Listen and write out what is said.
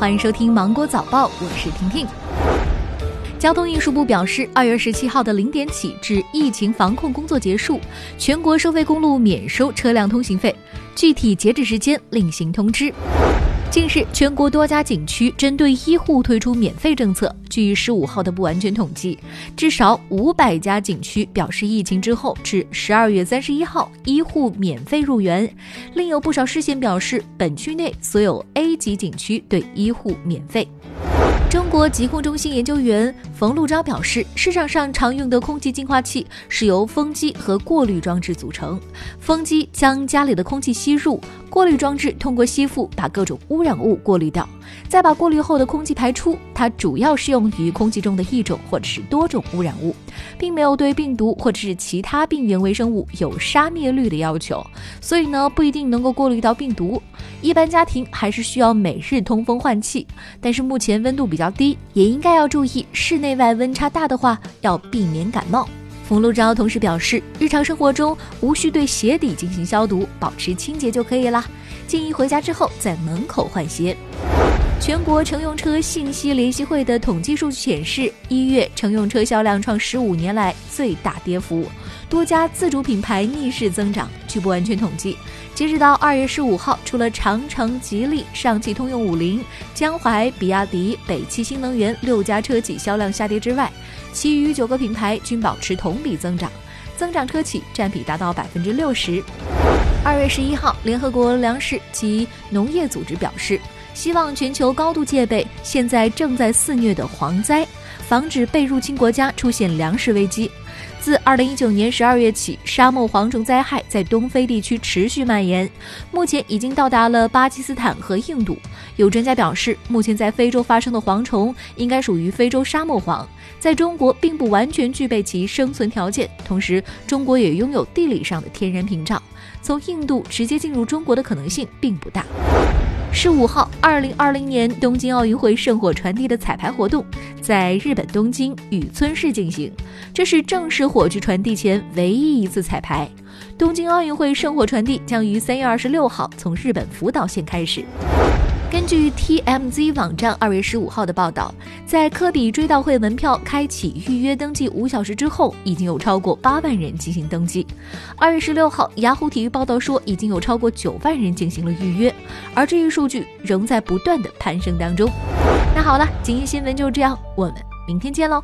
欢迎收听《芒果早报》，我是婷婷。交通运输部表示，二月十七号的零点起至疫情防控工作结束，全国收费公路免收车辆通行费，具体截止时间另行通知。近日，全国多家景区针对医护推出免费政策。据十五号的不完全统计，至少五百家景区表示，疫情之后至十二月三十一号，医护免费入园。另有不少市县表示，本区内所有 A 级景区对医护免费。中国疾控中心研究员冯路钊表示，市场上常用的空气净化器是由风机和过滤装置组成。风机将家里的空气吸入，过滤装置通过吸附把各种污染物过滤掉，再把过滤后的空气排出。它主要适用于空气中的一种或者是多种污染物，并没有对病毒或者是其他病原微生物有杀灭率的要求，所以呢不一定能够过滤到病毒。一般家庭还是需要每日通风换气，但是目前温度比较低，也应该要注意室内内外温差大的话，要避免感冒。冯路钊同时表示，日常生活中无需对鞋底进行消毒，保持清洁就可以了。建议回家之后在门口换鞋。全国乘用车信息联席会的统计数据显示，一月乘用车销量创十五年来最大跌幅，多家自主品牌逆势增长。据不完全统计，截止到二月十五号，除了长城、吉利、上汽通用、五菱、江淮、比亚迪、北汽新能源六家车企销量下跌之外，其余九个品牌均保持同比增长，增长车企占比达到百分之六十。二月十一号，联合国粮食及农业组织表示。希望全球高度戒备现在正在肆虐的蝗灾，防止被入侵国家出现粮食危机。自二零一九年十二月起，沙漠蝗虫灾害在东非地区持续蔓延，目前已经到达了巴基斯坦和印度。有专家表示，目前在非洲发生的蝗虫应该属于非洲沙漠蝗，在中国并不完全具备其生存条件。同时，中国也拥有地理上的天然屏障，从印度直接进入中国的可能性并不大。十五号，二零二零年东京奥运会圣火传递的彩排活动在日本东京宇村市进行，这是正式火炬传递前唯一一次彩排。东京奥运会圣火传递将于三月二十六号从日本福岛县开始。根据 TMZ 网站二月十五号的报道，在科比追悼会门票开启预约登记五小时之后，已经有超过八万人进行登记。二月十六号，雅虎体育报道说，已经有超过九万人进行了预约，而这一数据仍在不断的攀升当中。那好了，今天新闻就这样，我们明天见喽。